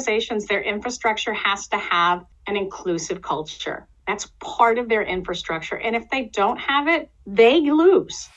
organizations, their infrastructure has to have an inclusive culture. That's part of their infrastructure. And if they don't have it, they lose.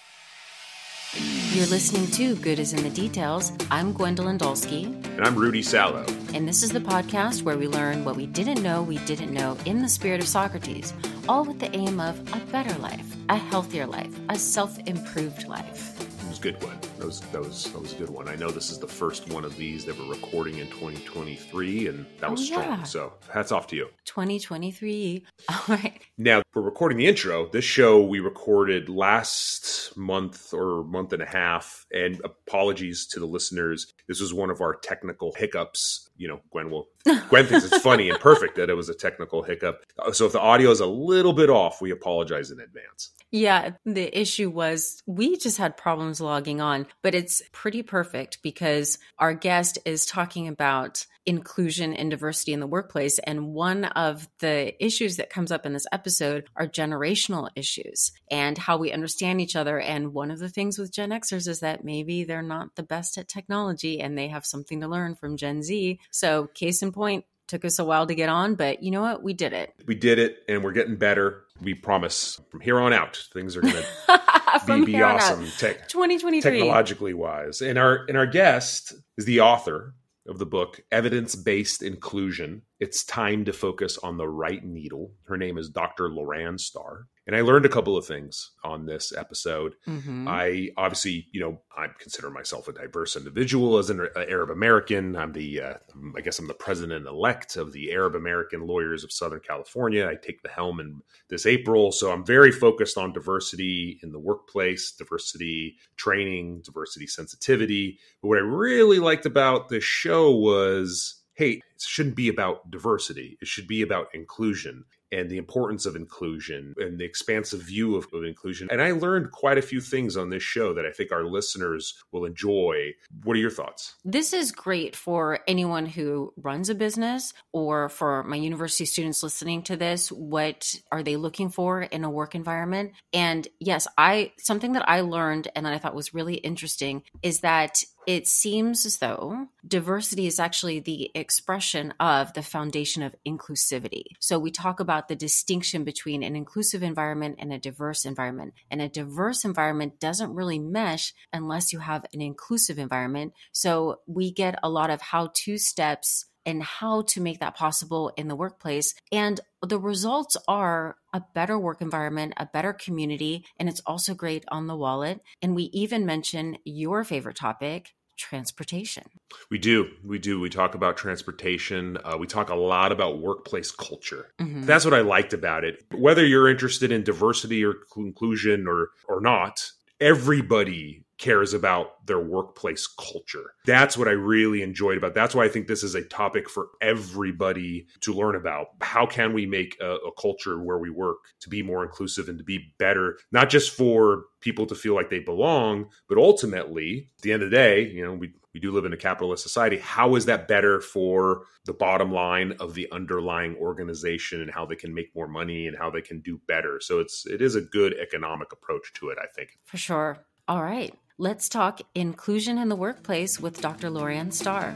You're listening to Good is in the Details. I'm Gwendolyn Dolske. And I'm Rudy Salo. And this is the podcast where we learn what we didn't know we didn't know in the spirit of Socrates, all with the aim of a better life, a healthier life, a self improved life good one. That was that was that was a good one. I know this is the first one of these that we're recording in 2023, and that oh, was oh, strong. So hats off to you. 2023. All right. Now we're recording the intro. This show we recorded last month or month and a half, and apologies to the listeners. This was one of our technical hiccups. You know, Gwen will Gwen thinks it's funny and perfect that it was a technical hiccup. So if the audio is a little bit off, we apologize in advance. Yeah, the issue was we just had problems logging on, but it's pretty perfect because our guest is talking about inclusion and diversity in the workplace. And one of the issues that comes up in this episode are generational issues and how we understand each other. And one of the things with Gen Xers is that maybe they're not the best at technology and they have something to learn from Gen Z. So, case in point, took us a while to get on, but you know what? We did it. We did it and we're getting better. We promise from here on out, things are going to be, be awesome. Te- 2023. Technologically wise. And our, and our guest is the author of the book, Evidence Based Inclusion. It's time to focus on the right needle. Her name is Dr. Lorianne Starr. And I learned a couple of things on this episode. Mm-hmm. I obviously, you know, I consider myself a diverse individual as an Arab American. I'm the, uh, I guess I'm the president elect of the Arab American Lawyers of Southern California. I take the helm in this April. So I'm very focused on diversity in the workplace, diversity training, diversity sensitivity. But what I really liked about this show was hey, it shouldn't be about diversity. It should be about inclusion and the importance of inclusion and the expansive view of, of, inclusion. And I learned quite a few things on this show that I think our listeners will enjoy. What are your thoughts? This is great for anyone who runs a business or for my university students listening to this. What are they looking for in a work environment? And yes, I something that I learned and that I thought was really interesting is that it seems as though diversity is actually the expression of the foundation of inclusivity. So we talk about the distinction between an inclusive environment and a diverse environment. And a diverse environment doesn't really mesh unless you have an inclusive environment. So we get a lot of how to steps and how to make that possible in the workplace. And the results are a better work environment, a better community, and it's also great on the wallet. And we even mention your favorite topic, transportation. We do. We do. We talk about transportation. Uh, we talk a lot about workplace culture. Mm-hmm. That's what I liked about it. Whether you're interested in diversity or inclusion or or not, everybody cares about their workplace culture. That's what I really enjoyed about. That's why I think this is a topic for everybody to learn about. How can we make a, a, culture where we work to be more inclusive and to be better, not just for people to feel like they belong, but ultimately, at the end of the day, you know, we we do live in a capitalist society. How is that better for the bottom line of the underlying organization and how they can make more money and how they can do better? So it's it is a good economic approach to it, I think. For sure. All right. Let's talk inclusion in the workplace with Dr. Lorianne Starr.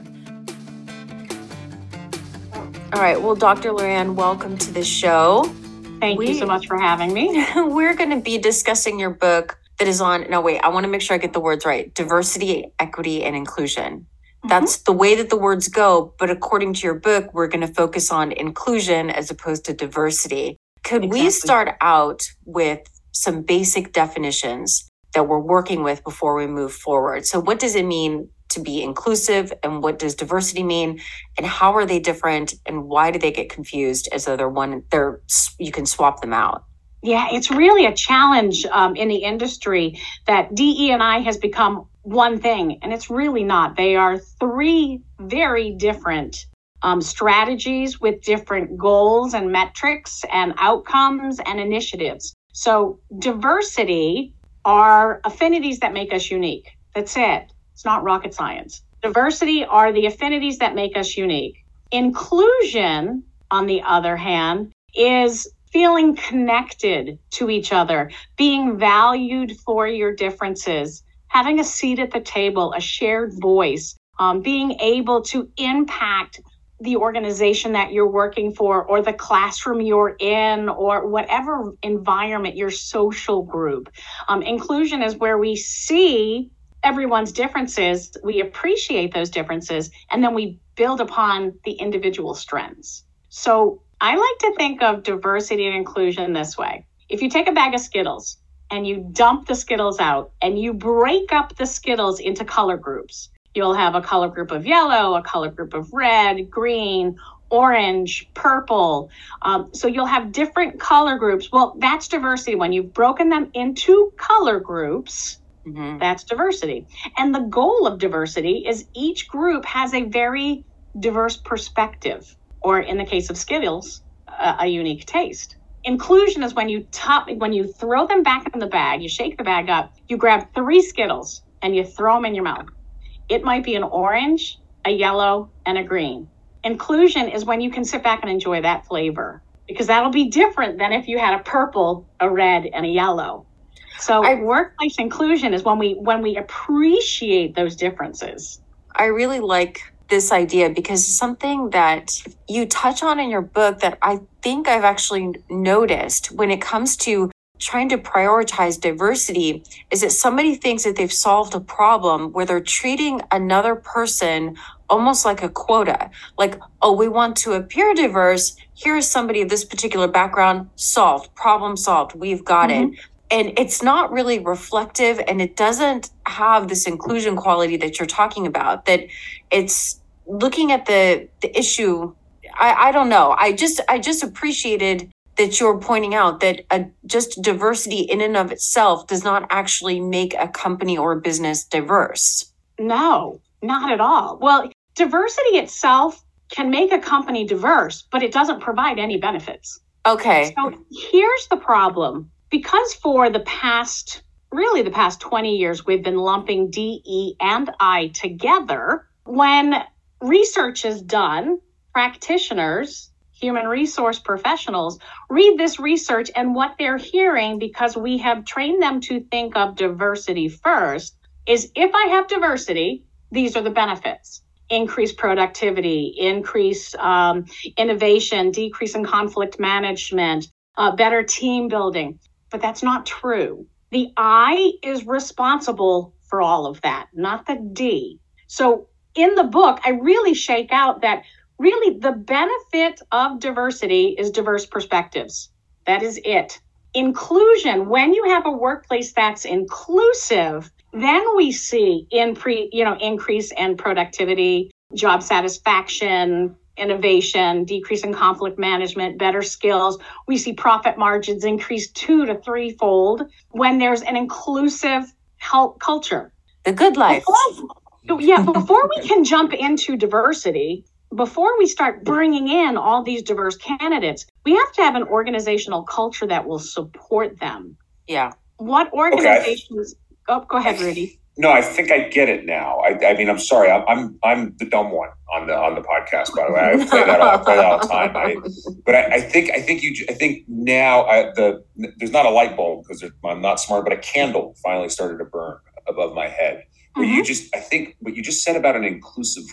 All right. Well, Dr. Lorianne, welcome to the show. Thank we, you so much for having me. we're going to be discussing your book that is on, no, wait, I want to make sure I get the words right diversity, equity, and inclusion. Mm-hmm. That's the way that the words go. But according to your book, we're going to focus on inclusion as opposed to diversity. Could exactly. we start out with some basic definitions that we're working with before we move forward. So, what does it mean to be inclusive, and what does diversity mean, and how are they different, and why do they get confused as though they're one? They're you can swap them out. Yeah, it's really a challenge um, in the industry that DE and I has become one thing, and it's really not. They are three very different um, strategies with different goals and metrics and outcomes and initiatives. So, diversity are affinities that make us unique. That's it. It's not rocket science. Diversity are the affinities that make us unique. Inclusion, on the other hand, is feeling connected to each other, being valued for your differences, having a seat at the table, a shared voice, um, being able to impact the organization that you're working for or the classroom you're in or whatever environment your social group. Um, inclusion is where we see everyone's differences. We appreciate those differences and then we build upon the individual strengths. So i like to think of diversity and inclusion this way. If you take a bag of skittles and you dump the skittles out and you break up the skittles into color groups You'll have a color group of yellow, a color group of red, green, orange, purple. Um, so you'll have different color groups. Well, that's diversity. When you've broken them into color groups, mm-hmm. that's diversity. And the goal of diversity is each group has a very diverse perspective, or in the case of Skittles, a, a unique taste. Inclusion is when you top when you throw them back in the bag, you shake the bag up, you grab three Skittles and you throw them in your mouth. It might be an orange, a yellow, and a green. Inclusion is when you can sit back and enjoy that flavor because that'll be different than if you had a purple, a red, and a yellow. So I, workplace inclusion is when we when we appreciate those differences. I really like this idea because something that you touch on in your book that I think I've actually noticed when it comes to trying to prioritize diversity is that somebody thinks that they've solved a problem where they're treating another person almost like a quota. Like, oh, we want to appear diverse. Here is somebody of this particular background, solved, problem solved. We've got mm-hmm. it. And it's not really reflective and it doesn't have this inclusion quality that you're talking about, that it's looking at the the issue. I, I don't know. I just I just appreciated that you're pointing out that a, just diversity in and of itself does not actually make a company or a business diverse. No, not at all. Well, diversity itself can make a company diverse, but it doesn't provide any benefits. Okay. So here's the problem. Because for the past, really the past 20 years, we've been lumping DE and I together, when research is done, practitioners human resource professionals read this research and what they're hearing because we have trained them to think of diversity first is if I have diversity, these are the benefits increase productivity, increase um, innovation, decrease in conflict management, uh, better team building. But that's not true. The I is responsible for all of that, not the D. So in the book, I really shake out that really the benefit of diversity is diverse perspectives. That is it. Inclusion, when you have a workplace that's inclusive, then we see in pre, you know, increase in productivity, job satisfaction, innovation, decrease in conflict management, better skills. We see profit margins increase two to threefold when there's an inclusive health culture. The good life. Before, yeah, before we can jump into diversity, before we start bringing in all these diverse candidates, we have to have an organizational culture that will support them. Yeah. What organizations? Okay. Oh, go ahead, Rudy. No, I think I get it now. I, I mean, I'm sorry. I'm, I'm, I'm the dumb one on the on the podcast. By the way, I play that all, I play that all the time. I, but I, I, think I think you I think now I, the there's not a light bulb because I'm not smart, but a candle finally started to burn above my head. Where mm-hmm. you just I think what you just said about an inclusive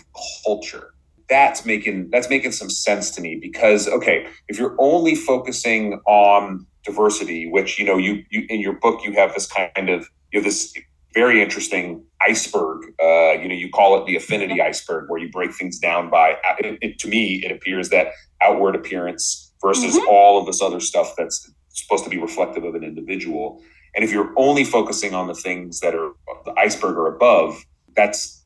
culture that's making that's making some sense to me because okay if you're only focusing on diversity which you know you, you in your book you have this kind of you have this very interesting iceberg uh, you know you call it the affinity iceberg where you break things down by it, it, to me it appears that outward appearance versus mm-hmm. all of this other stuff that's supposed to be reflective of an individual and if you're only focusing on the things that are the iceberg or above that's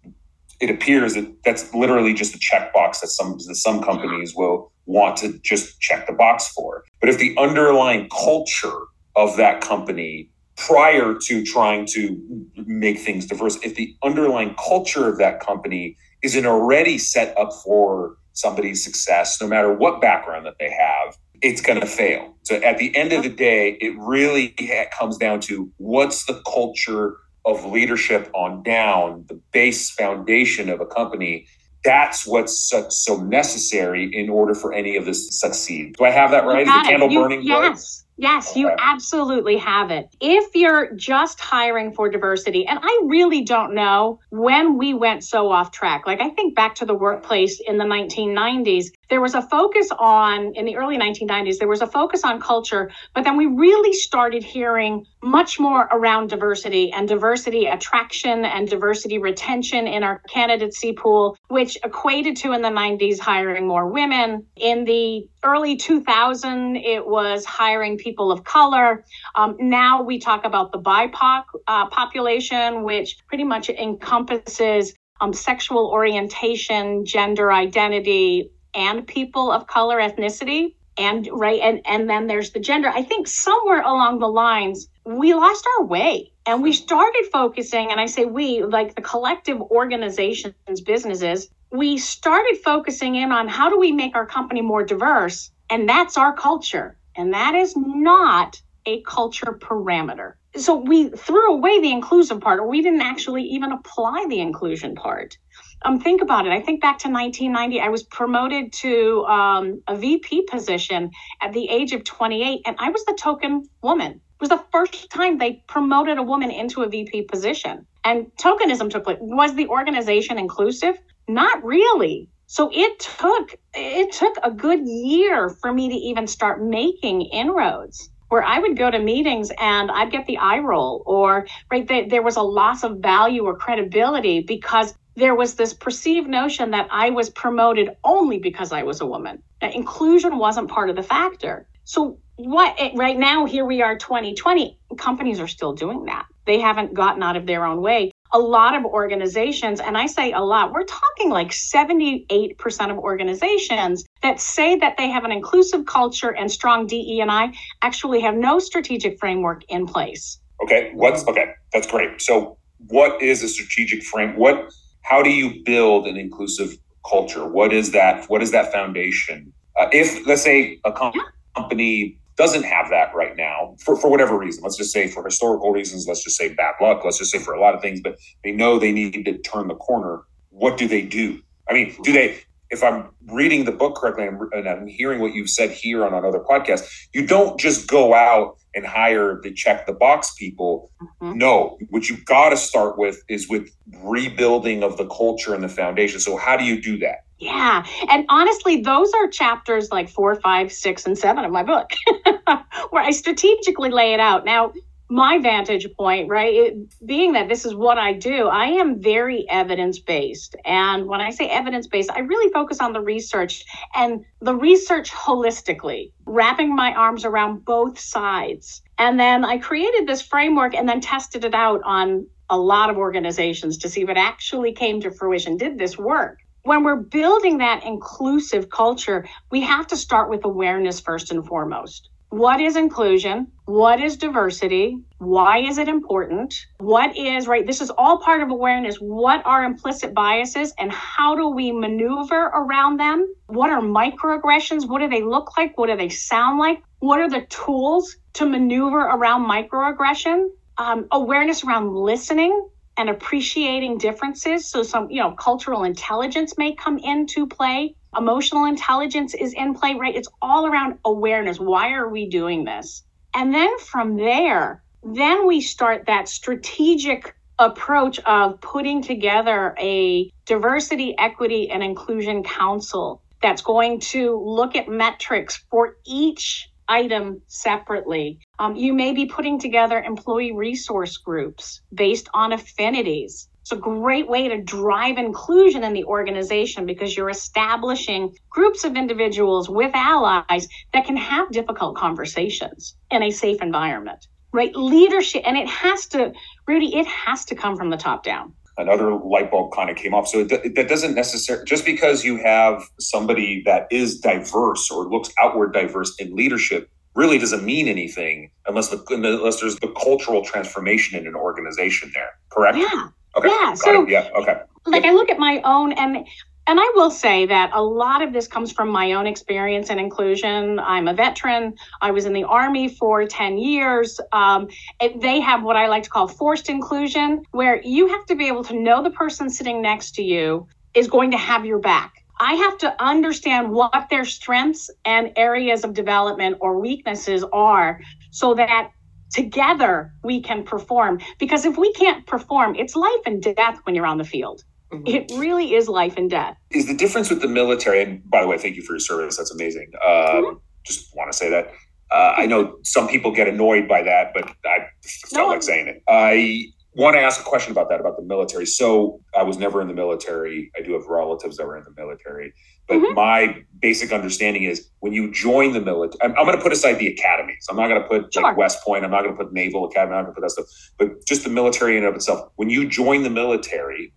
it appears that that's literally just a checkbox that some that some companies will want to just check the box for. But if the underlying culture of that company prior to trying to make things diverse, if the underlying culture of that company isn't already set up for somebody's success, no matter what background that they have, it's going to fail. So at the end of the day, it really comes down to what's the culture of leadership on down, the base foundation of a company, that's what's so, so necessary in order for any of this to succeed. Do I have that right? Is the candle you, burning? Yes. Yes, you absolutely have it. If you're just hiring for diversity, and I really don't know when we went so off track. Like, I think back to the workplace in the 1990s, there was a focus on, in the early 1990s, there was a focus on culture, but then we really started hearing much more around diversity and diversity attraction and diversity retention in our candidacy pool, which equated to in the 90s hiring more women. In the early 2000, it was hiring people of color. Um, now we talk about the BIPOC uh, population, which pretty much encompasses um, sexual orientation, gender identity, and people of color ethnicity and right and and then there's the gender. I think somewhere along the lines we lost our way and we started focusing and i say we like the collective organizations businesses we started focusing in on how do we make our company more diverse and that's our culture. And that is not a culture parameter. So we threw away the inclusive part or we didn't actually even apply the inclusion part um, think about it. I think back to 1990, I was promoted to um, a VP position at the age of 28, and I was the token woman. It was the first time they promoted a woman into a VP position. And tokenism took place. Was the organization inclusive? Not really. So it took it took a good year for me to even start making inroads where I would go to meetings and I'd get the eye roll, or right there, there was a loss of value or credibility because there was this perceived notion that I was promoted only because I was a woman. That inclusion wasn't part of the factor. So what eh, right now here we are 2020 companies are still doing that. They haven't gotten out of their own way. A lot of organizations and I say a lot, we're talking like 78% of organizations that say that they have an inclusive culture and strong DE and I actually have no strategic framework in place. Okay, what's okay, that's great. So what is a strategic frame? What how do you build an inclusive culture? What is that? What is that foundation? Uh, if let's say a com- company doesn't have that right now for, for whatever reason, let's just say for historical reasons, let's just say bad luck, let's just say for a lot of things, but they know they need to turn the corner. What do they do? I mean, do they if I'm reading the book correctly and I'm hearing what you've said here on another podcast, you don't just go out and hire the check the box people. Mm-hmm. No, what you've got to start with is with rebuilding of the culture and the foundation. So, how do you do that? Yeah. And honestly, those are chapters like four, five, six, and seven of my book, where I strategically lay it out. Now, my vantage point, right, it, being that this is what I do, I am very evidence based. And when I say evidence based, I really focus on the research and the research holistically, wrapping my arms around both sides. And then I created this framework and then tested it out on a lot of organizations to see it actually came to fruition. Did this work? When we're building that inclusive culture, we have to start with awareness first and foremost what is inclusion? What is diversity? Why is it important? What is, right? This is all part of awareness. What are implicit biases and how do we maneuver around them? What are microaggressions? What do they look like? What do they sound like? What are the tools to maneuver around microaggression? Um, awareness around listening and appreciating differences. So, some, you know, cultural intelligence may come into play emotional intelligence is in play, right? It's all around awareness. Why are we doing this? And then from there, then we start that strategic approach of putting together a diversity, equity, and inclusion council that's going to look at metrics for each item separately. Um, you may be putting together employee resource groups based on affinities. It's a great way to drive inclusion in the organization because you're establishing groups of individuals with allies that can have difficult conversations in a safe environment. Right? Leadership, and it has to, Rudy, it has to come from the top down another light bulb kind of came off. So that doesn't necessarily just because you have somebody that is diverse or looks outward diverse in leadership really doesn't mean anything unless the unless there's the cultural transformation in an organization there. Correct? Yeah. Okay. Yeah. So it. yeah. Okay. Like I look at my own and and I will say that a lot of this comes from my own experience and inclusion. I'm a veteran. I was in the Army for 10 years. Um, it, they have what I like to call forced inclusion, where you have to be able to know the person sitting next to you is going to have your back. I have to understand what their strengths and areas of development or weaknesses are so that together we can perform. Because if we can't perform, it's life and death when you're on the field. Mm-hmm. It really is life and death. Is the difference with the military, and by the way, thank you for your service. That's amazing. Um, mm-hmm. Just want to say that. Uh, I know some people get annoyed by that, but I felt no, like saying it. I want to ask a question about that, about the military. So I was never in the military. I do have relatives that were in the military. But mm-hmm. my basic understanding is when you join the military, I'm, I'm going to put aside the academies. I'm not going to put sure. like West Point. I'm not going to put Naval Academy. I'm not going to put that stuff. But just the military in and of itself. When you join the military,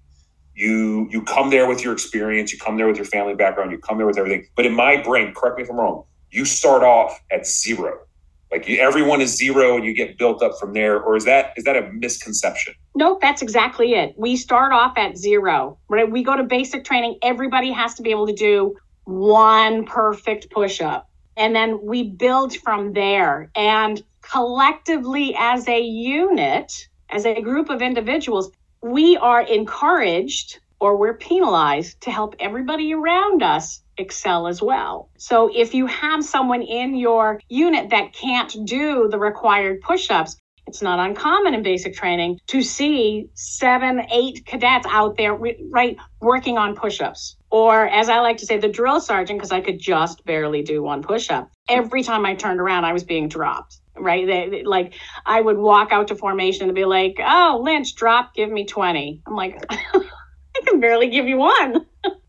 you you come there with your experience. You come there with your family background. You come there with everything. But in my brain, correct me if I'm wrong. You start off at zero like everyone is zero and you get built up from there or is that is that a misconception? Nope that's exactly it. We start off at zero right? We go to basic training. Everybody has to be able to do one perfect push-up and then we build from there. And collectively as a unit as a group of individuals we are encouraged or we're penalized to help everybody around us excel as well. So if you have someone in your unit that can't do the required push ups, it's not uncommon in basic training to see seven, eight cadets out there, right, working on push ups. Or, as I like to say, the drill sergeant, because I could just barely do one push up. Every time I turned around, I was being dropped, right? They, like, I would walk out to formation and be like, oh, Lynch, drop, give me 20. I'm like, I can barely give you one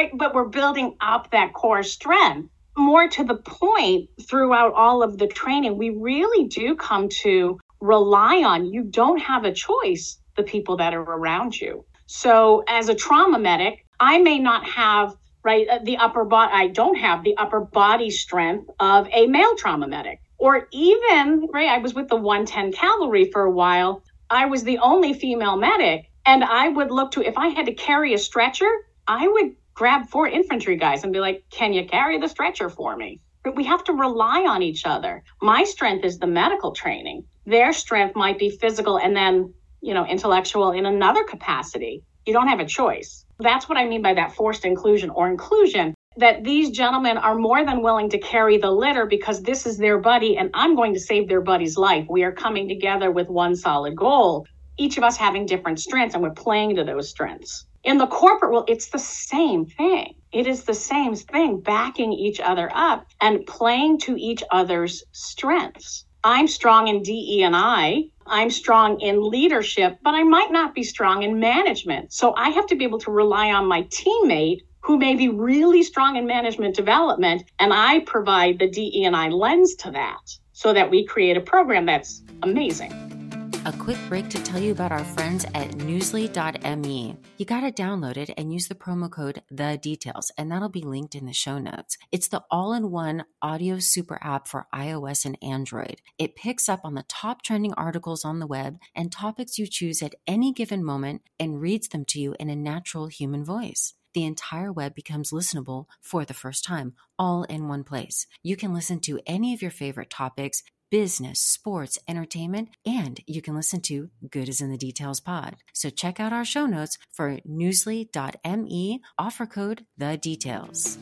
right? But we're building up that core strength. More to the point, throughout all of the training, we really do come to rely on you don't have a choice, the people that are around you. So, as a trauma medic, I may not have right uh, the upper body i don't have the upper body strength of a male trauma medic or even right i was with the 110 cavalry for a while i was the only female medic and i would look to if i had to carry a stretcher i would grab four infantry guys and be like, can you carry the stretcher for me? But we have to rely on each other. My strength is the medical training. Their strength might be physical and then, you know, intellectual in another capacity. You don't have a choice. That's what I mean by that forced inclusion or inclusion that these gentlemen are more than willing to carry the litter because this is their buddy and I'm going to save their buddy's life. We are coming together with one solid goal, each of us having different strengths and we're playing to those strengths. In the corporate world, it's the same thing. It is the same thing, backing each other up and playing to each other's strengths. I'm strong in DE and I. I'm strong in leadership, but I might not be strong in management. So I have to be able to rely on my teammate who may be really strong in management development, and I provide the DE and I lens to that so that we create a program that's amazing a quick break to tell you about our friends at newsly.me. You got to download it and use the promo code The Details, and that'll be linked in the show notes. It's the all in one audio super app for iOS and Android. It picks up on the top trending articles on the web and topics you choose at any given moment and reads them to you in a natural human voice the entire web becomes listenable for the first time, all in one place. You can listen to any of your favorite topics business, sports, entertainment, and you can listen to Good is in the Details pod. So check out our show notes for newsly.me, offer code the details.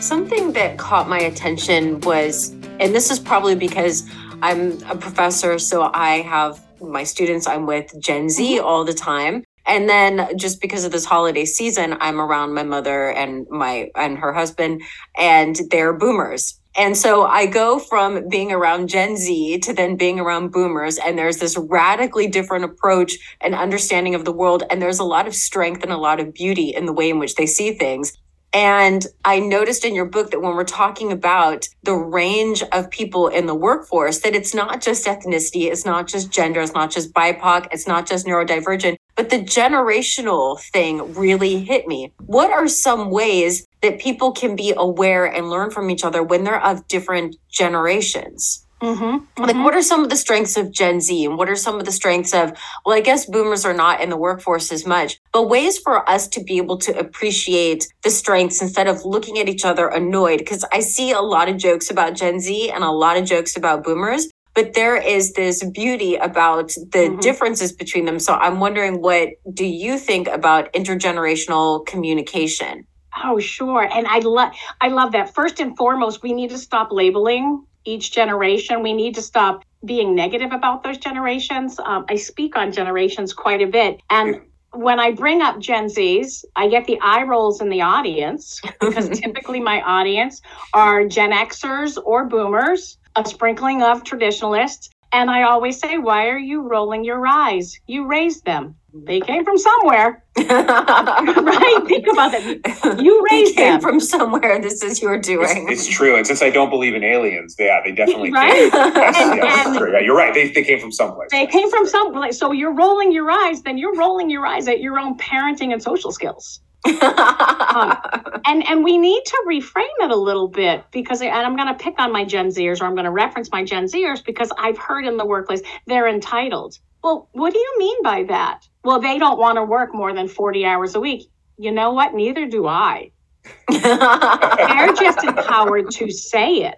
Something that caught my attention was, and this is probably because I'm a professor, so I have my students I'm with Gen Z mm-hmm. all the time. And then just because of this holiday season, I'm around my mother and my and her husband, and they're boomers. And so I go from being around Gen Z to then being around boomers. And there's this radically different approach and understanding of the world. And there's a lot of strength and a lot of beauty in the way in which they see things. And I noticed in your book that when we're talking about the range of people in the workforce, that it's not just ethnicity, it's not just gender, it's not just BIPOC, it's not just neurodivergent, but the generational thing really hit me. What are some ways that people can be aware and learn from each other when they're of different generations? Mm-hmm, mm-hmm. Like, what are some of the strengths of Gen Z? And what are some of the strengths of, well, I guess boomers are not in the workforce as much, but ways for us to be able to appreciate the strengths instead of looking at each other annoyed? Because I see a lot of jokes about Gen Z and a lot of jokes about boomers, but there is this beauty about the mm-hmm. differences between them. So I'm wondering, what do you think about intergenerational communication? Oh, sure. And I love I love that. First and foremost, we need to stop labeling each generation. We need to stop being negative about those generations. Um, I speak on generations quite a bit. And when I bring up Gen Zs, I get the eye rolls in the audience because typically my audience are Gen Xers or boomers, a sprinkling of traditionalists. And I always say, why are you rolling your eyes? You raised them. They came from somewhere. right? Think about it. You raised they came them. from somewhere. This is your doing. It's, it's true. And since I don't believe in aliens, yeah, they definitely Right? came. Yes, And- yes, and- Yeah, you're right. They, they came from someplace. They came from some so you're rolling your eyes, then you're rolling your eyes at your own parenting and social skills. Um, and and we need to reframe it a little bit because and I'm going to pick on my Gen Zers or I'm going to reference my Gen Zers because I've heard in the workplace they're entitled. Well, what do you mean by that? Well, they don't want to work more than 40 hours a week. You know what? Neither do I. They're just empowered to say it.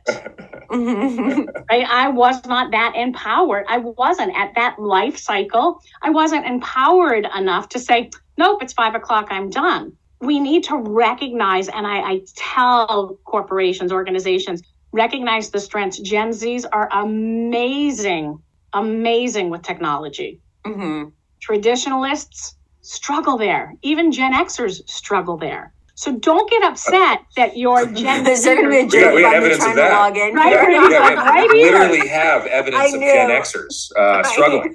Right? I was not that empowered. I wasn't at that life cycle. I wasn't empowered enough to say, nope, it's five o'clock, I'm done. We need to recognize, and I, I tell corporations, organizations, recognize the strengths. Gen Zs are amazing, amazing with technology. Mhm. Traditionalists struggle there. Even Gen Xers struggle there. So don't get upset that your Gen Is there going to be a Zers- We got- joke we got evidence trying of to that. log in? Right, here? right, yeah, we Right here. literally have evidence of. Gen Xers uh, struggling.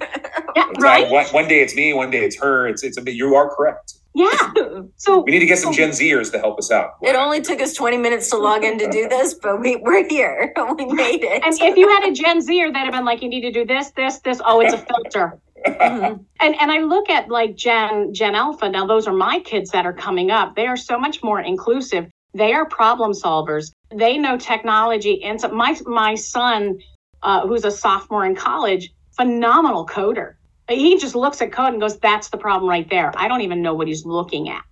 Yeah, right? one, one day it's me, one day it's her. It's it's a bit. You are correct. Yeah. So We need to get some Gen Zers to help us out. It only took us 20 minutes to log in to do this, but we, we're here. We made it. And if you had a Gen Zer that'd have been like, you need to do this, this, this. Oh, it's a filter. Mhm. And and I look at like Gen Gen Alpha. Now those are my kids that are coming up. They are so much more inclusive. They are problem solvers. They know technology. And so my my son, uh, who's a sophomore in college, phenomenal coder. He just looks at code and goes, "That's the problem right there." I don't even know what he's looking at.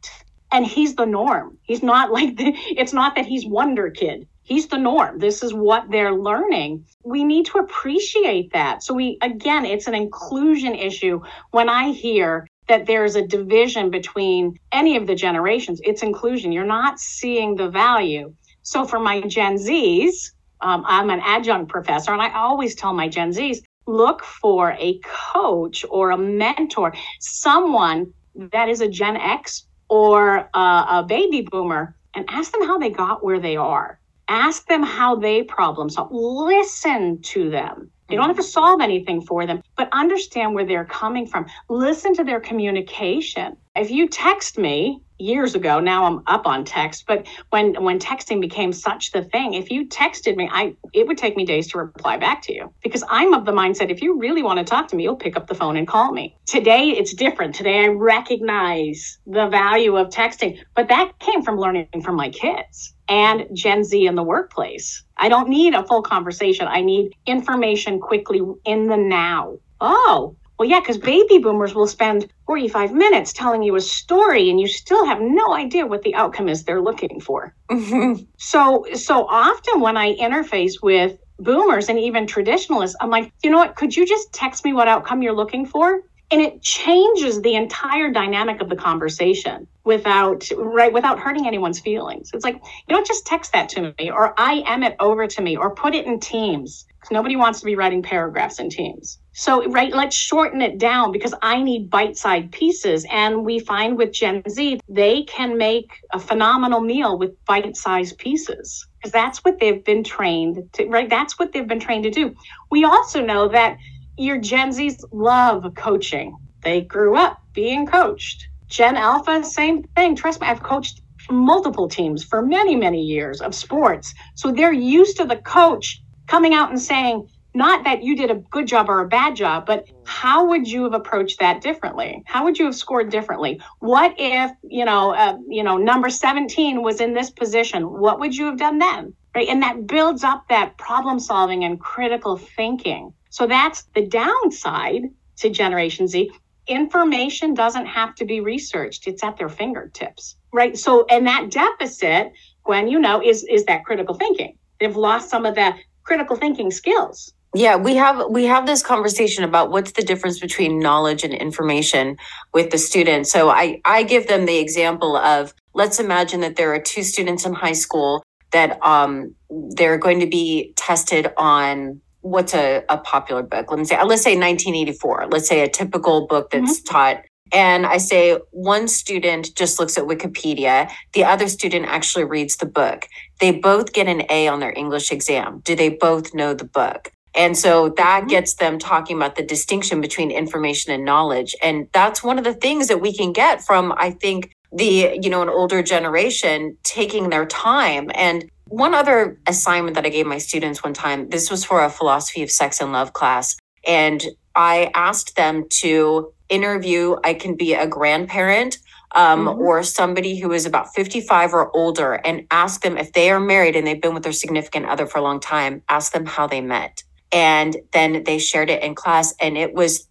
And he's the norm. He's not like the, it's not that he's wonder kid. He's the norm. This is what they're learning. We need to appreciate that. So we again, it's an inclusion issue when I hear that there's a division between any of the generations, it's inclusion. You're not seeing the value. So for my Gen Zs, um, I'm an adjunct professor, and I always tell my Gen Zs look for a coach or a mentor, someone that is a Gen X or a, a baby boomer, and ask them how they got where they are. Ask them how they problem solve. Listen to them. You don't have to mm-hmm. solve anything for them, but understand where they're coming from. Listen to their communication. If you text me years ago, now I'm up on text, but when when texting became such the thing, if you texted me, I it would take me days to reply back to you because I'm of the mindset if you really want to talk to me, you'll pick up the phone and call me. Today it's different. Today I recognize the value of texting, but that came from learning from my kids and Gen Z in the workplace. I don't need a full conversation. I need information quickly in the now. Oh, well, yeah, because baby boomers will spend 45 minutes telling you a story and you still have no idea what the outcome is they're looking for. Mhm. So, so often when I interface with boomers and even traditionalists, I'm like, you know what? Could you just text me what outcome you're looking for? And it changes the entire dynamic of the conversation without right without hurting anyone's feelings. It's like, you know, just text that to me or I am it over to me or put it in Teams. Nobody wants to be writing paragraphs in Teams. So, right, let's shorten it down because I need bite-sized pieces. And we find with Gen Z, they can make a phenomenal meal with bite-sized pieces because that's what they've been trained to, right? That's what they've been trained to do. We also know that your Gen Zs love coaching. They grew up being coached. Gen Alpha, same thing. Trust me, I've coached multiple teams for many, many years of sports. So they're used to the coach coming out and saying, not that you did a good job or a bad job, but how would you have approached that differently? How would you have scored differently? What if, you know, uh, you know, number 17 was in this position? What would you have done then? Right? And that builds up that problem solving and critical thinking. So that's the downside to Generation Z. Information doesn't have to be researched. It's at their fingertips. Right? So and that deficit, gwen you know, is is that critical thinking. They've lost some of that critical thinking skills. Yeah, we have we have this conversation about what's the difference between knowledge and information with the students. So I I give them the example of let's imagine that there are two students in high school that um they're going to be tested on what's a, a popular book. Let me say let's say 1984. Let's say a typical book that's mm-hmm. taught and I say one student just looks at Wikipedia, the other student actually reads the book. They both get an A on their English exam. Do they both know the book? And so that mm-hmm. gets them talking about the distinction between information and knowledge. And that's one of the things that we can get from, I think, the, you know, an older generation taking their time. And one other assignment that I gave my students one time, this was for a philosophy of sex and love class. And I asked them to interview, I can be a grandparent um, mm-hmm. or somebody who is about 55 or older and ask them if they are married and they've been with their significant other for a long time, ask them how they met and then they shared it in class and it was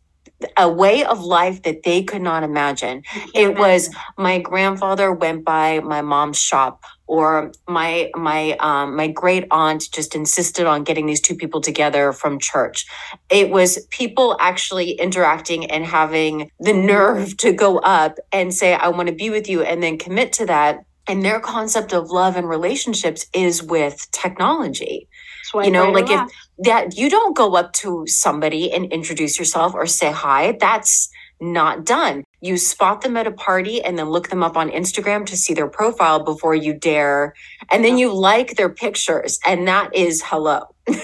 a way of life that they could not imagine. It was my grandfather went by my mom's shop or my my um, my great aunt just insisted on getting these two people together from church. It was people actually interacting and having the nerve to go up and say I want to be with you and then commit to that. And their concept of love and relationships is with technology. Swipe you know, right like if that you don't go up to somebody and introduce yourself or say hi, that's not done. You spot them at a party and then look them up on Instagram to see their profile before you dare. And then you like their pictures, and that is hello. yeah.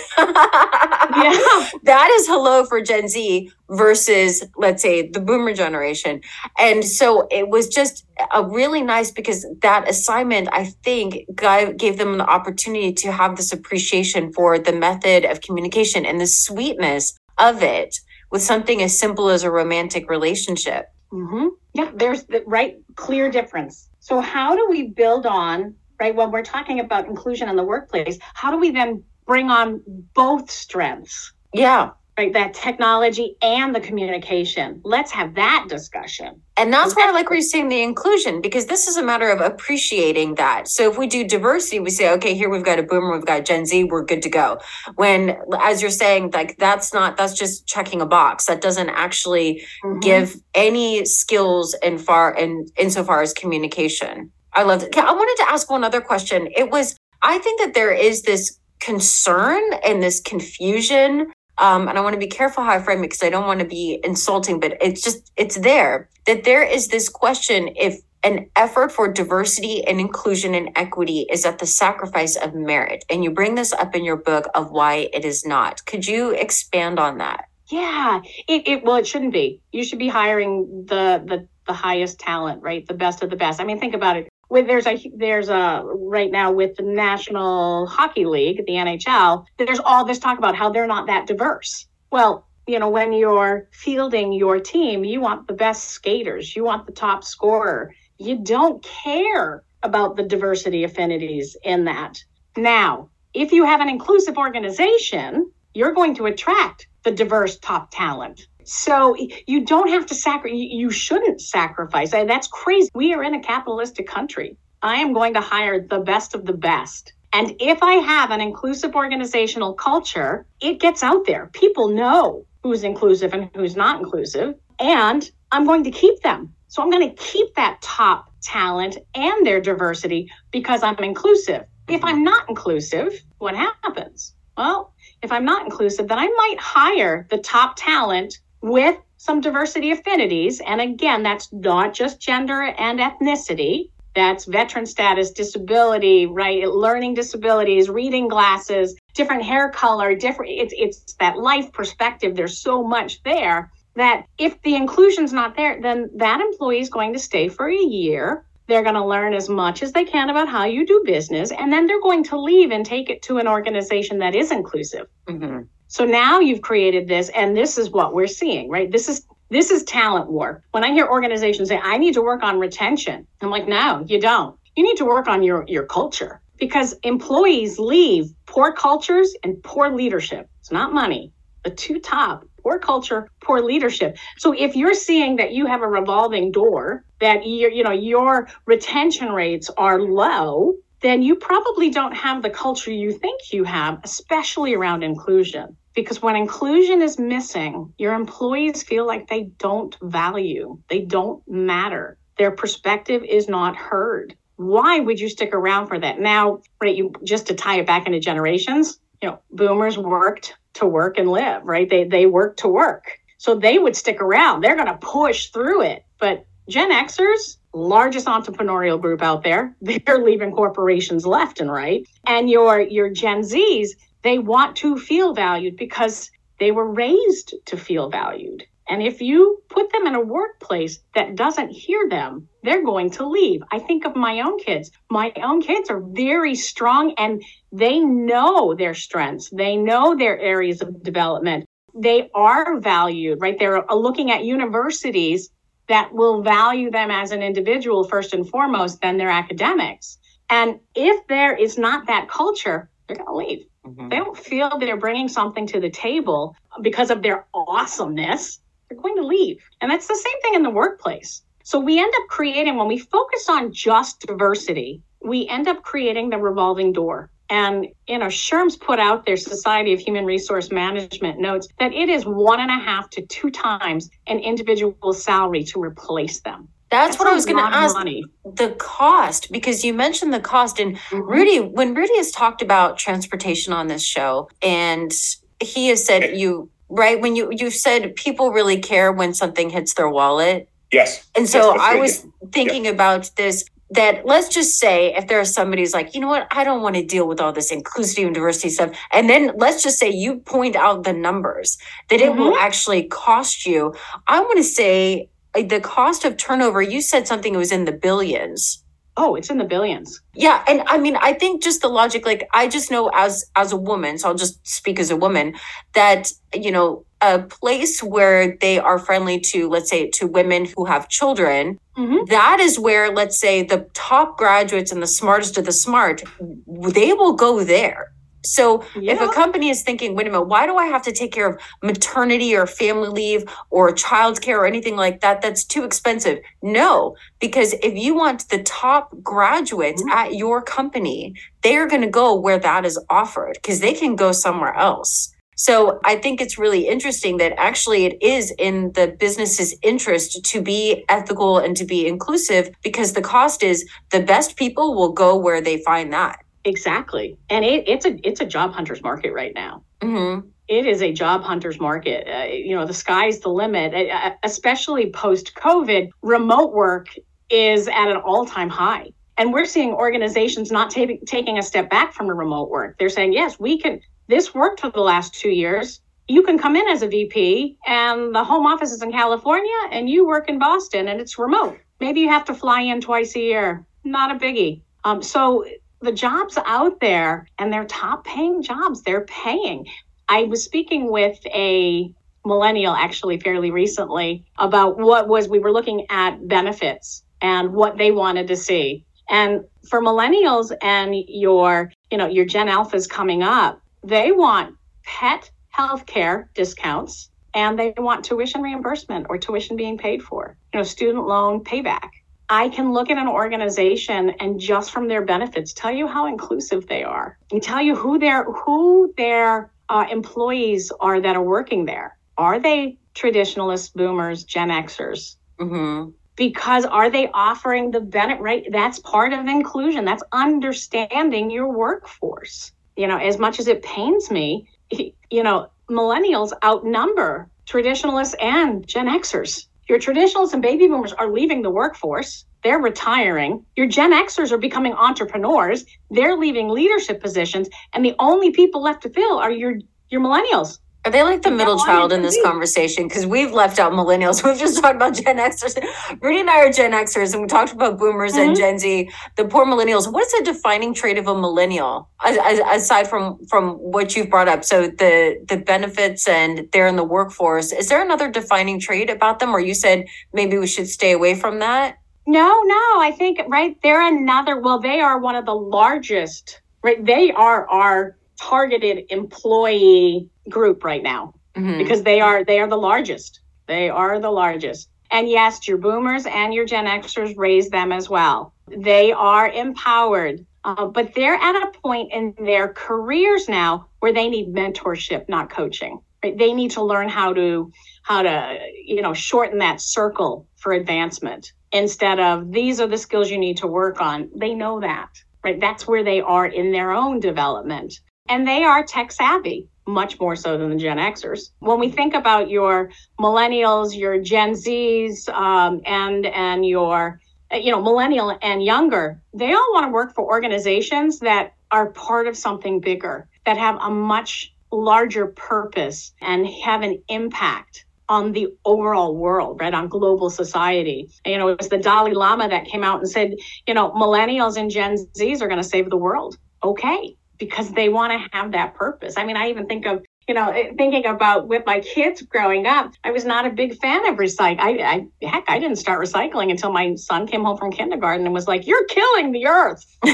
That is hello for Gen Z versus, let's say, the boomer generation. And so it was just a really nice because that assignment, I think, gave them the opportunity to have this appreciation for the method of communication and the sweetness of it with something as simple as a romantic relationship. Mm-hmm. Yeah, there's the right clear difference. So, how do we build on, right, when we're talking about inclusion in the workplace, how do we then bring on both strengths? Yeah right that technology and the communication. Let's have that discussion. And that's why i like where you're saying the inclusion because this is a matter of appreciating that. So if we do diversity we say okay here we've got a boomer we've got gen z we're good to go. When as you're saying like that's not that's just checking a box. That doesn't actually mm-hmm. give any skills in far and in, insofar as communication. I love it. I wanted to ask one other question. It was i think that there is this concern and this confusion um, and I want to be careful how I frame it because I don't want to be insulting, but it's just, it's there that there is this question if an effort for diversity and inclusion and equity is at the sacrifice of merit. And you bring this up in your book of why it is not. Could you expand on that? Yeah, it, it well, it shouldn't be. You should be hiring the the the highest talent, right? The best of the best. I mean, think about it with there's a there's a right now with the National Hockey League, the NHL, there's all this talk about how they're not that diverse. Well, you know, when you're fielding your team, you want the best skaters, you want the top scorer. You don't care about the diversity affinities in that. Now, if you have an inclusive organization, you're going to attract the diverse top talent. So you don't have to sacrifice, you shouldn't sacrifice. That's crazy. We are in a capitalistic country. I am going to hire the best of the best. And if I have an inclusive organizational culture, it gets out there. People know who's inclusive and who's not inclusive. And I'm going to keep them. So I'm going to keep that top talent and their diversity because I'm inclusive. If I'm not inclusive, what happens? Well, if I'm not inclusive, then I might hire the top talent with some diversity affinities. And again, that's not just gender and ethnicity. That's veteran status, disability, right? Learning disabilities, reading glasses, different hair color, different. It's it's that life perspective. There's so much there that if the inclusion's not there, then that employee is going to stay for a year. They're going to learn as much as they can about how you do business, and then they're going to leave and take it to an organization that is inclusive. Mm-hmm. So now you've created this, and this is what we're seeing, right? This is this is talent war. When I hear organizations say, I need to work on retention, I'm like, no, you don't. You need to work on your, your culture because employees leave poor cultures and poor leadership. It's not money. The two top poor culture, poor leadership. So if you're seeing that you have a revolving door, that you you know your retention rates are low, then you probably don't have the culture you think you have, especially around inclusion. because when inclusion is missing, your employees feel like they don't value, they don't matter. Their perspective is not heard. Why would you stick around for that? Now, right, you just to tie it back into generations, you know, boomers worked to work and live, right? They they worked to work. So they would stick around. They're going to push through it. But Gen Xers, largest entrepreneurial group out there, they're leaving corporations left and right. And your your Gen Zs, they want to feel valued because they were raised to feel valued. And if you put them in a workplace that doesn't hear them, they're going to leave. I think of my own kids. My own kids are very strong and they know their strengths, they know their areas of development. They are valued, right? They're uh, looking at universities that will value them as an individual first and foremost than their academics. And if there is not that culture, they're going to leave. Mm-hmm. They don't feel they're bringing something to the table because of their awesomeness. They're going to leave. And that's the same thing in the workplace. So we end up creating, when we focus on just diversity, we end up creating the revolving door. And you know, SHRM's put out their Society of Human Resource Management notes that it is one and a half to two times an individual salary to replace them. That's, That's what I was going to ask. Money. The cost, because you mentioned the cost, and mm-hmm. Rudy, when Rudy has talked about transportation on this show, and he has said you right when you you said people really care when something hits their wallet. Yes. And so yes, I was thinking yeah. about this that let's just say if there is somebody who's like, you know what, I don't want to deal with all this inclusivity and diversity stuff. And then let's just say you point out the numbers that it mm-hmm. will actually cost you. I want to say the cost of turnover, you said something it was in the billions. Oh, it's in the billions. Yeah, and I mean, I think just the logic like I just know as as a woman, so I'll just speak as a woman that, you know, a place where they are friendly to let's say to women who have children mm-hmm. that is where let's say the top graduates and the smartest of the smart they will go there so yeah. if a company is thinking, wait a minute, why do I have to take care of maternity or family leave or childcare or anything like that? That's too expensive. No, because if you want the top graduates mm-hmm. at your company, they are going to go where that is offered because they can go somewhere else. So I think it's really interesting that actually it is in the business's interest to be ethical and to be inclusive because the cost is the best people will go where they find that. Exactly, and it, it's a it's a job hunters market right now. Mm-hmm. It is a job hunters market. Uh, you know, the sky's the limit, uh, uh especially post COVID. Remote work is at an all time high. And we're seeing organizations not t- taking a step back from the remote work. They're saying, yes, we can, this worked for the last two years. You can come in as a VP and the home office is in California and you work in Boston and it's remote. Maybe you have to fly in twice a year. Not a biggie. Um, so the jobs out there and they're top paying jobs, they're paying. I was speaking with a millennial actually fairly recently about what was we were looking at benefits and what they wanted to see. And for millennials and your, you know, your Gen Alphas coming up, they want pet healthcare discounts and they want tuition reimbursement or tuition being paid for, you know, student loan payback. I can look at an organization and just from their benefits tell you how inclusive they are and tell you who their who their uh, employees are that are working there. Are they traditionalists, boomers, Gen Xers? Mm-hmm. Because are they offering the benefit? Right, that's part of inclusion. That's understanding your workforce. You know, as much as it pains me, you know, millennials outnumber traditionalists and Gen Xers your traditionalists and baby boomers are leaving the workforce. They're retiring. Your Gen Xers are becoming entrepreneurs. They're leaving leadership positions. And the only people left to fill are your, your millennials. Are they like the middle child in this conversation? Because we've left out millennials. We've just talked about Gen Xers. Rudy and I are Gen Xers, and we talked about boomers mm-hmm. and Gen Z. The poor millennials. What is a defining trait of a millennial, aside from from what you've brought up? So the the benefits and they're in the workforce. Is there another defining trait about them, or you said maybe we should stay away from that? No, no. I think right. They're another. Well, they are one of the largest. Right. They are our targeted employee group right now mm-hmm. because they are they are the largest. They are the largest. And yes, your boomers and your Gen Xers raise them as well. They are empowered, uh, but they're at a point in their careers now where they need mentorship, not coaching. Right? They need to learn how to how to you know shorten that circle for advancement instead of these are the skills you need to work on. They know that. Right? That's where they are in their own development. And they are tech savvy much more so than the Gen Xers. When we think about your millennials, your Gen Zs, um, and and your you know millennial and younger, they all want to work for organizations that are part of something bigger, that have a much larger purpose and have an impact on the overall world, right? On global society. You know, it was the Dalai Lama that came out and said, you know, millennials and Gen Zs are going to save the world. Okay because they want to have that purpose. I mean, I even think of you know, eh, thinking about with my kids growing up, I was not a big fan of recycling. I, I, heck, I didn't start recycling until my son came home from kindergarten and was like, "You're killing the earth."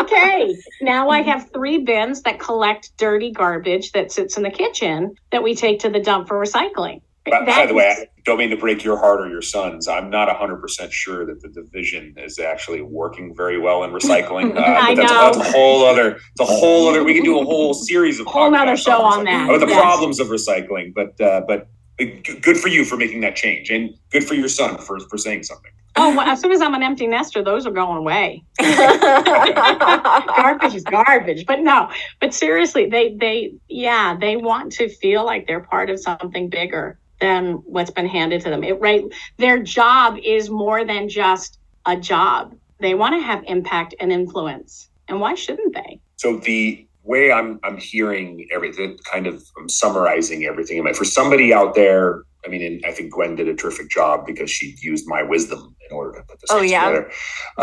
okay, now I have three bins that collect dirty garbage that sits in the kitchen that we take to the dump for recycling. By, by the way, I don't mean to break your heart or your son's. I'm not 100% sure that the division is actually working very well in recycling. Uh, I that's, know. A, that's a whole other, it's a whole other, we can do a whole series of Whole nother show on that, About the yes. problems of recycling, but, uh, but good for you for making that change and good for your son for, for saying something. Oh, well, as soon as I'm an empty nester, those are going away. garbage is garbage but no but seriously they they yeah they want to feel like they're part of something bigger than what's been handed to them it, right their job is more than just a job they want to have impact and influence and why shouldn't they So the way I'm I'm hearing everything, kind of I'm summarizing everything. in my- For somebody out there, I mean, and I think Gwen did a terrific job because she used my wisdom in order to put this Oh, yeah? together.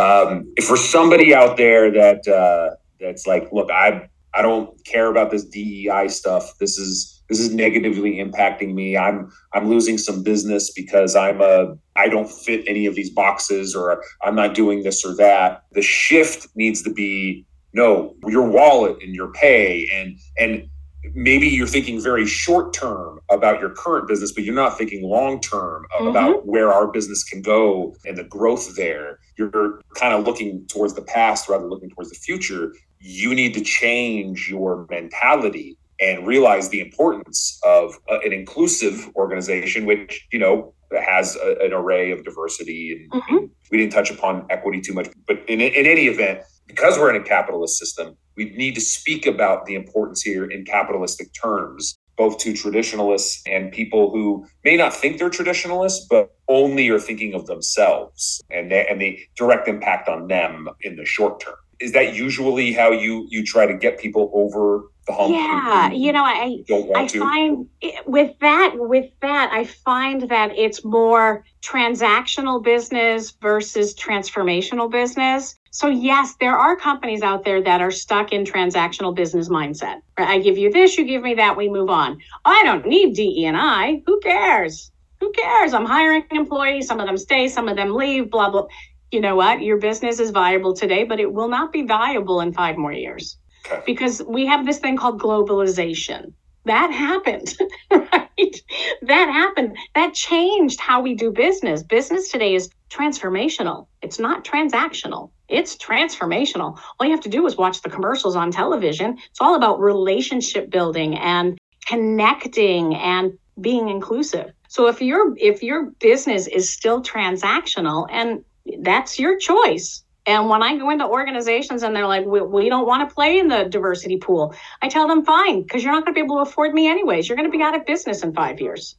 Um, if for somebody out there that uh, that's like, look, I I don't care about this DEI stuff. This is this is negatively impacting me. I'm I'm losing some business because I'm a I don't fit any of these boxes or I'm not doing this or that. The shift needs to be no your wallet and your pay and and maybe you're thinking very short term about your current business but you're not thinking long term mm-hmm. about where our business can go and the growth there you're kind of looking towards the past rather than looking towards the future you need to change your mentality and realize the importance of uh, an inclusive organization which you know has a, an array of diversity and, Mhm. and we didn't touch upon equity too much but in, in any event because we're in a capitalist system, we need to speak about the importance here in capitalistic terms, both to traditionalists and people who may not think they're traditionalists, but only are thinking of themselves and they, and the direct impact on them in the short term. Is that usually how you you try to get people over the hump? yeah you know i don't want I to. find it- with that with that I find that it's more transactional business versus transformational business. So yes, there are companies out there that are stuck in transactional business mindset. Right? I give you this, you give me that, we move on. I don't need DE and I. Who cares? Who cares? I'm hiring employees. Some of them stay, some of them leave. Blah blah. You know what? Your business is viable today, but it will not be viable in five more years Okay. because we have this thing called globalization. That happened, right? That happened. That changed how we do business. Business today is transformational. It's not transactional. It's transformational. All you have to do is watch the commercials on television. It's all about relationship building and connecting and being inclusive. So if your if your business is still transactional and that's your choice. And when I go into organizations and they're like, we, we don't want to play in the diversity pool, I tell them, fine, because you're not going to be able to afford me anyways. You're going to be out of business in five years.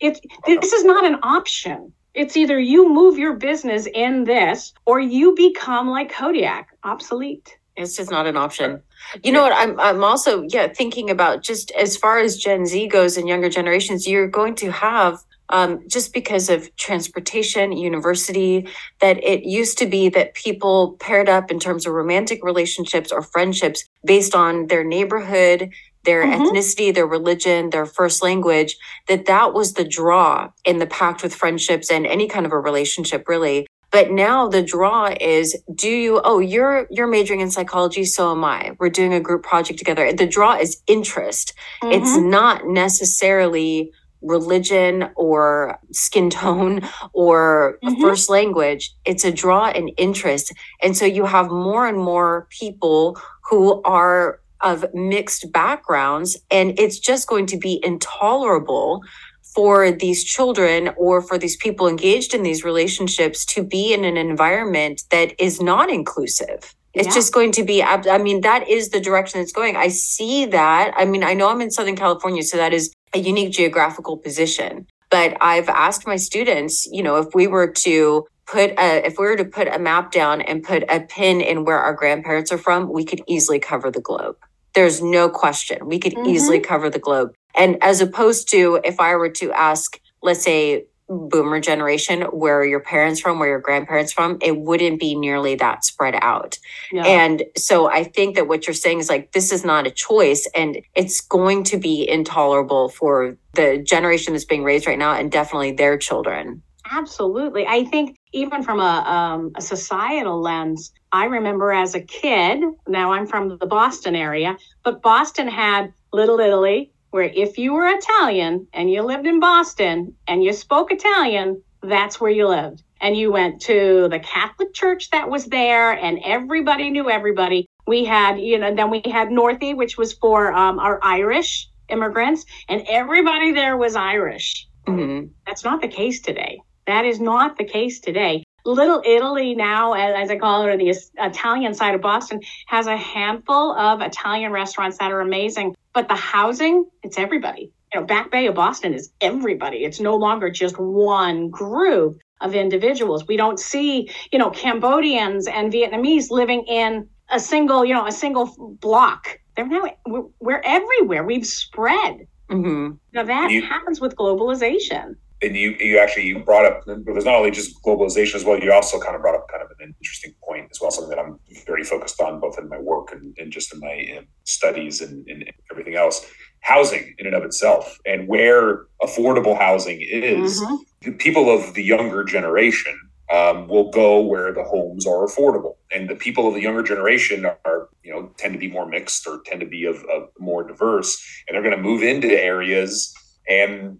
It, this is not an option. It's either you move your business in this or you become like Kodiak, obsolete. It's just not an option. You know what? I'm I'm also yeah thinking about just as far as Gen Z goes and younger generations, you're going to have um, just because of transportation, university, that it used to be that people paired up in terms of romantic relationships or friendships based on their neighborhood, their Mhm. ethnicity, their religion, their first language, that that was the draw in the pact with friendships and any kind of a relationship really. But now the draw is do you oh you're you're majoring in psychology so am I. We're doing a group project together. The draw is interest. It's Mhm. not necessarily religion or skin tone or Mhm. first language. It's a draw and interest. And so you have more and more people who are of mixed backgrounds and it's just going to be intolerable for these children or for these people engaged in these relationships to be in an environment that is not inclusive. It's yeah. just going to be, I mean, that is the direction it's going. I see that. I mean, I know I'm in Southern California, so that is a unique geographical position. But I've asked my students, you know, if we were to put a, if we were to put a map down and put a pin in where our grandparents are from, we could easily cover the globe. There's no question. We could mm-hmm. easily cover the globe. And as opposed to if I were to ask, let's say, boomer generation, where your parents from, where your grandparents from, it wouldn't be nearly that spread out. Yeah. And so I think that what you're saying is like, this is not a choice and it's going to be intolerable for the generation that's being raised right now and definitely their children. Absolutely. I think even from a, um, a societal lens, I remember as a kid, now I'm from the Boston area, but Boston had Little Italy, where if you were Italian and you lived in Boston and you spoke Italian, that's where you lived. And you went to the Catholic church that was there, and everybody knew everybody. We had, you know, then we had Northie, which was for um, our Irish immigrants, and everybody there was Irish. Mm-hmm. That's not the case today. That is not the case today. Little Italy now, as I call it, or the Italian side of Boston, has a handful of Italian restaurants that are amazing. But the housing, it's everybody. You know, Back Bay of Boston is everybody. It's no longer just one group of individuals. We don't see, you know, Cambodians and Vietnamese living in a single, you know, a single block. They're now we're, we're everywhere. We've spread. Mm-hmm. Now that you, happens with globalization and you you actually you brought up there's not only just globalization as well you also kind of brought up kind of an interesting point as well something that i'm very focused on both in my work and, and just in my studies and, and, everything else. Housing in and of itself and where affordable housing is. Mm-hmm. people of the younger generation um, will go where the homes are affordable. And the people of the younger generation are you know tend to be more mixed or tend to be of, of more diverse. And they're going to move into areas and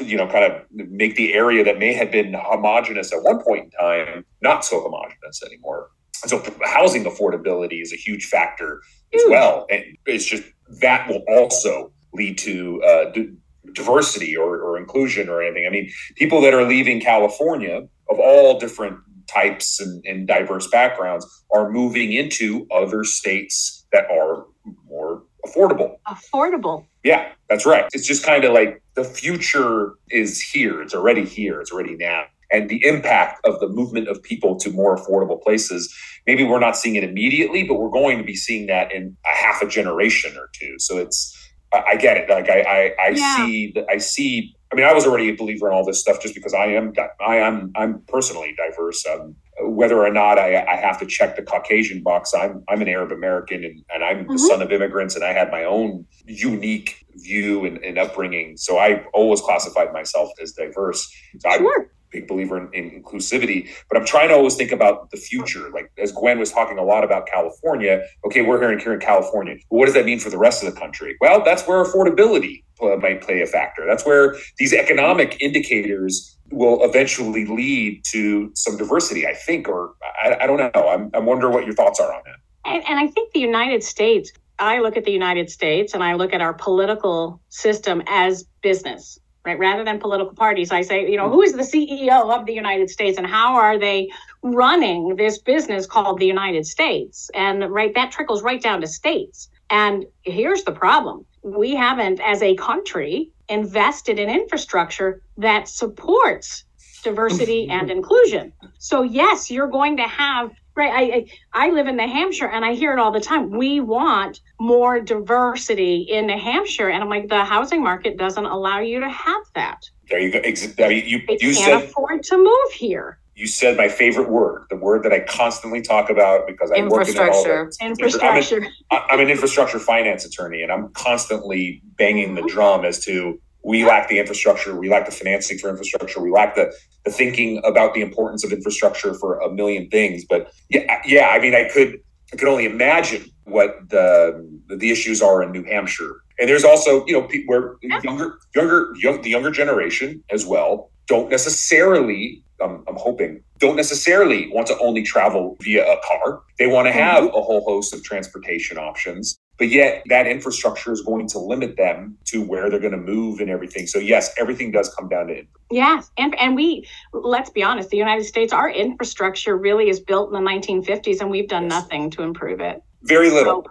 you know, kind of make the area that may have been homogenous at one point in time not so homogenous anymore. so housing affordability is a huge factor as well, and it's just that will also lead to uh, d- diversity or, or inclusion or anything. I mean, people that are leaving California of all different types and, and diverse backgrounds are moving into other states that are more affordable. Affordable. Yeah, that's right. It's just kind of like the future is here. It's already here. It's already now. And the impact of the movement of people to more affordable places, maybe we're not seeing it immediately, but we're going to be seeing that in a half a generation or two. So it's, I get it. Like I, I, I yeah. see that. I see. I mean, I was already a believer in all this stuff just because I am, I am, I'm personally diverse. Um, whether or not I, I, have to check the Caucasian box, I'm I'm an Arab American and, and I'm mm-hmm. the son of immigrants and I had my own unique view and, and upbringing. So I always classified myself as diverse. So sure. I'm a big believer in, in, inclusivity, but I'm trying to always think about the future. Like as Gwen was talking a lot about California. Okay, we're here in, here in California. But what does that mean for the rest of the country? Well, that's where affordability might play a factor. That's where these economic indicators will eventually lead to some diversity, I think, or I, I don't know. I'm, I'm wondering what your thoughts are on that. And, and I think the United States, I look at the United States and I look at our political system as business, right? Rather than political parties, I say, you know, who is the CEO of the United States and how are they running this business called the United States? And right, that trickles right down to states. And here's the problem we haven't, as a country, invested in infrastructure that supports diversity mm-hmm. and inclusion. So yes, you're going to have right. I, I, I live in New Hampshire and I hear it all the time. We want more diversity in New Hampshire, and I'm like, the housing market doesn't allow you to have that. There you go. I mean, you they you can't said afford to move here. You said my favorite word, the word that I constantly talk about because I work in all the, infrastructure. I'm an, I'm an infrastructure finance attorney, and I'm constantly banging the drum as to we lack the infrastructure, we lack the financing for infrastructure, we lack the the thinking about the importance of infrastructure for a million things. But yeah, yeah, I mean, I could I could only imagine what the the issues are in New Hampshire. And there's also, you know, where younger younger young, the younger generation as well don't necessarily I'm, I'm, hoping don't necessarily want to only travel via a car they want to have mm-hmm. a whole host of transportation options but yet that infrastructure is going to limit them to where they're going to move and everything. So yes, everything does come down to Yes, and and we let's be honest, the United States, our infrastructure really is built in the 1950s, and we've done yes. nothing to improve it. Very little,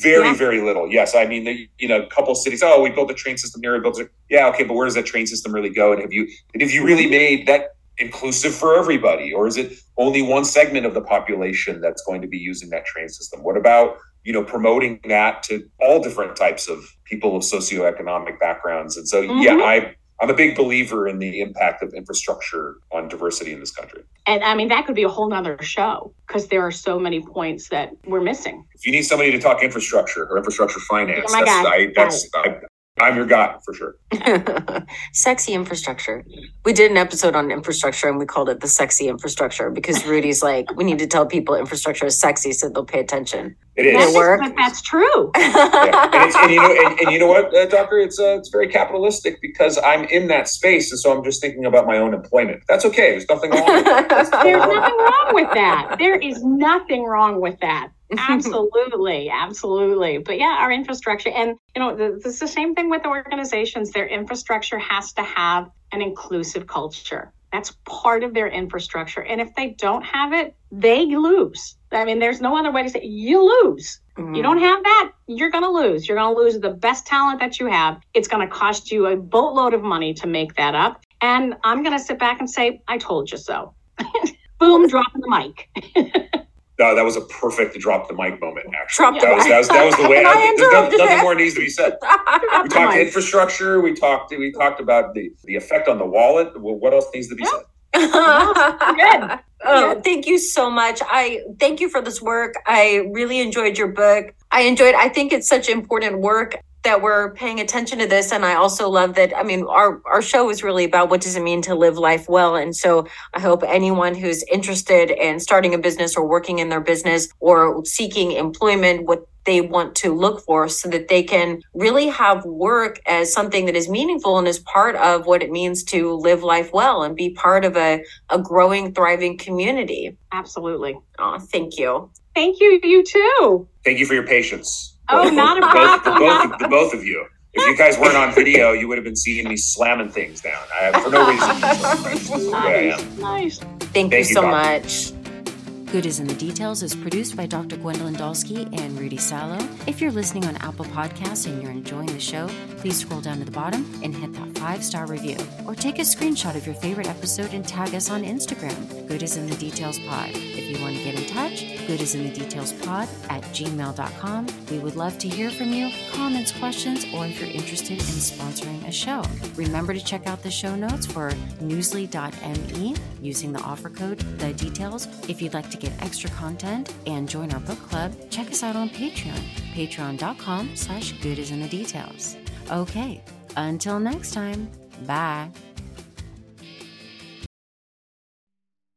very yeah. very little. Yes, I mean, the, you know, a couple cities. Oh, we built a train system here. We built it. Yeah, okay, but where does that train system really go? And have you and have you really mm-hmm. made that inclusive for everybody, or is it only one segment of the population that's going to be using that train system? What about you know promoting that to all different types of people of socioeconomic backgrounds? And so, mm-hmm. yeah, I I'm a big believer in the impact of infrastructure on diversity in this country. And I mean, that could be a whole nother show because there are so many points that we're missing. If you need somebody to talk infrastructure or infrastructure finance, oh that's, I, that's I, I'm your guy for sure. sexy infrastructure. We did an episode on infrastructure and we called it the sexy infrastructure because Rudy's like, we need to tell people infrastructure is sexy so they'll pay attention. It is. That's, work. that's true. yeah. and, and, you know, and, and, you know what, uh, Doctor? It's uh, it's very capitalistic because I'm in that space, and so I'm just thinking about my own employment. That's okay. There's nothing wrong. With that. There's nothing wrong with that. There is nothing wrong with that. Absolutely absolutely. But yeah our infrastructure and you know it's the same thing with organizations. Their infrastructure has to have an inclusive culture. That's part of their infrastructure. And if they don't have it they lose. I mean there's no other way to say it. you lose. Mm-hmm. you don't have that you're going to lose. You're going to lose the best talent that you have. It's going to cost you a boatload of money to make that up. And i'm going to sit back and say i told you so. Boom dropping the mic No, that was a perfect drop the mic moment. Actually, that was, that was that was the way. I, there's nothing more needs to be said. we talked infrastructure. We talked we talked about the the effect on the wallet. What else needs to be said? Good. Oh, thank you so much. I thank you for this work. I really enjoyed your book. I enjoyed. I think it's such important work that we're paying attention to this and i also love that i mean our our show is really about what does it mean to live life well and so i hope anyone who's interested in starting a business or working in their business or seeking employment what they want to look for so that they can really have work as something that is meaningful and is part of what it means to live life well and be part of a, a growing thriving community. Absolutely. Oh thank you. Thank you you too. Thank you for your patience Oh, not a problem. Both, the both of you. If you guys weren't on video, you would have been seeing me slamming things down. I, for no reason. nice. nice. Thank, Thank you, you so much. Good is in the Details is produced by Dr. Gwendolyn Dolske and Rudy Salo. If you're listening on Apple Podcasts and you're enjoying the show, please scroll down to the bottom and hit that five star review. Or take a screenshot of your favorite episode and tag us on Instagram, Good is in the Details Pod. If you want to get in touch, Good is in the Details Pod at gmail.com. We would love to hear from you, comments, questions, or if you're interested in sponsoring a show. Remember to check out the show notes for newsly.me using the offer code The Details if you'd like to get extra content and join our book club, check us out on Patreon, patreon.com slash good is in the details. Okay, until next time, bye.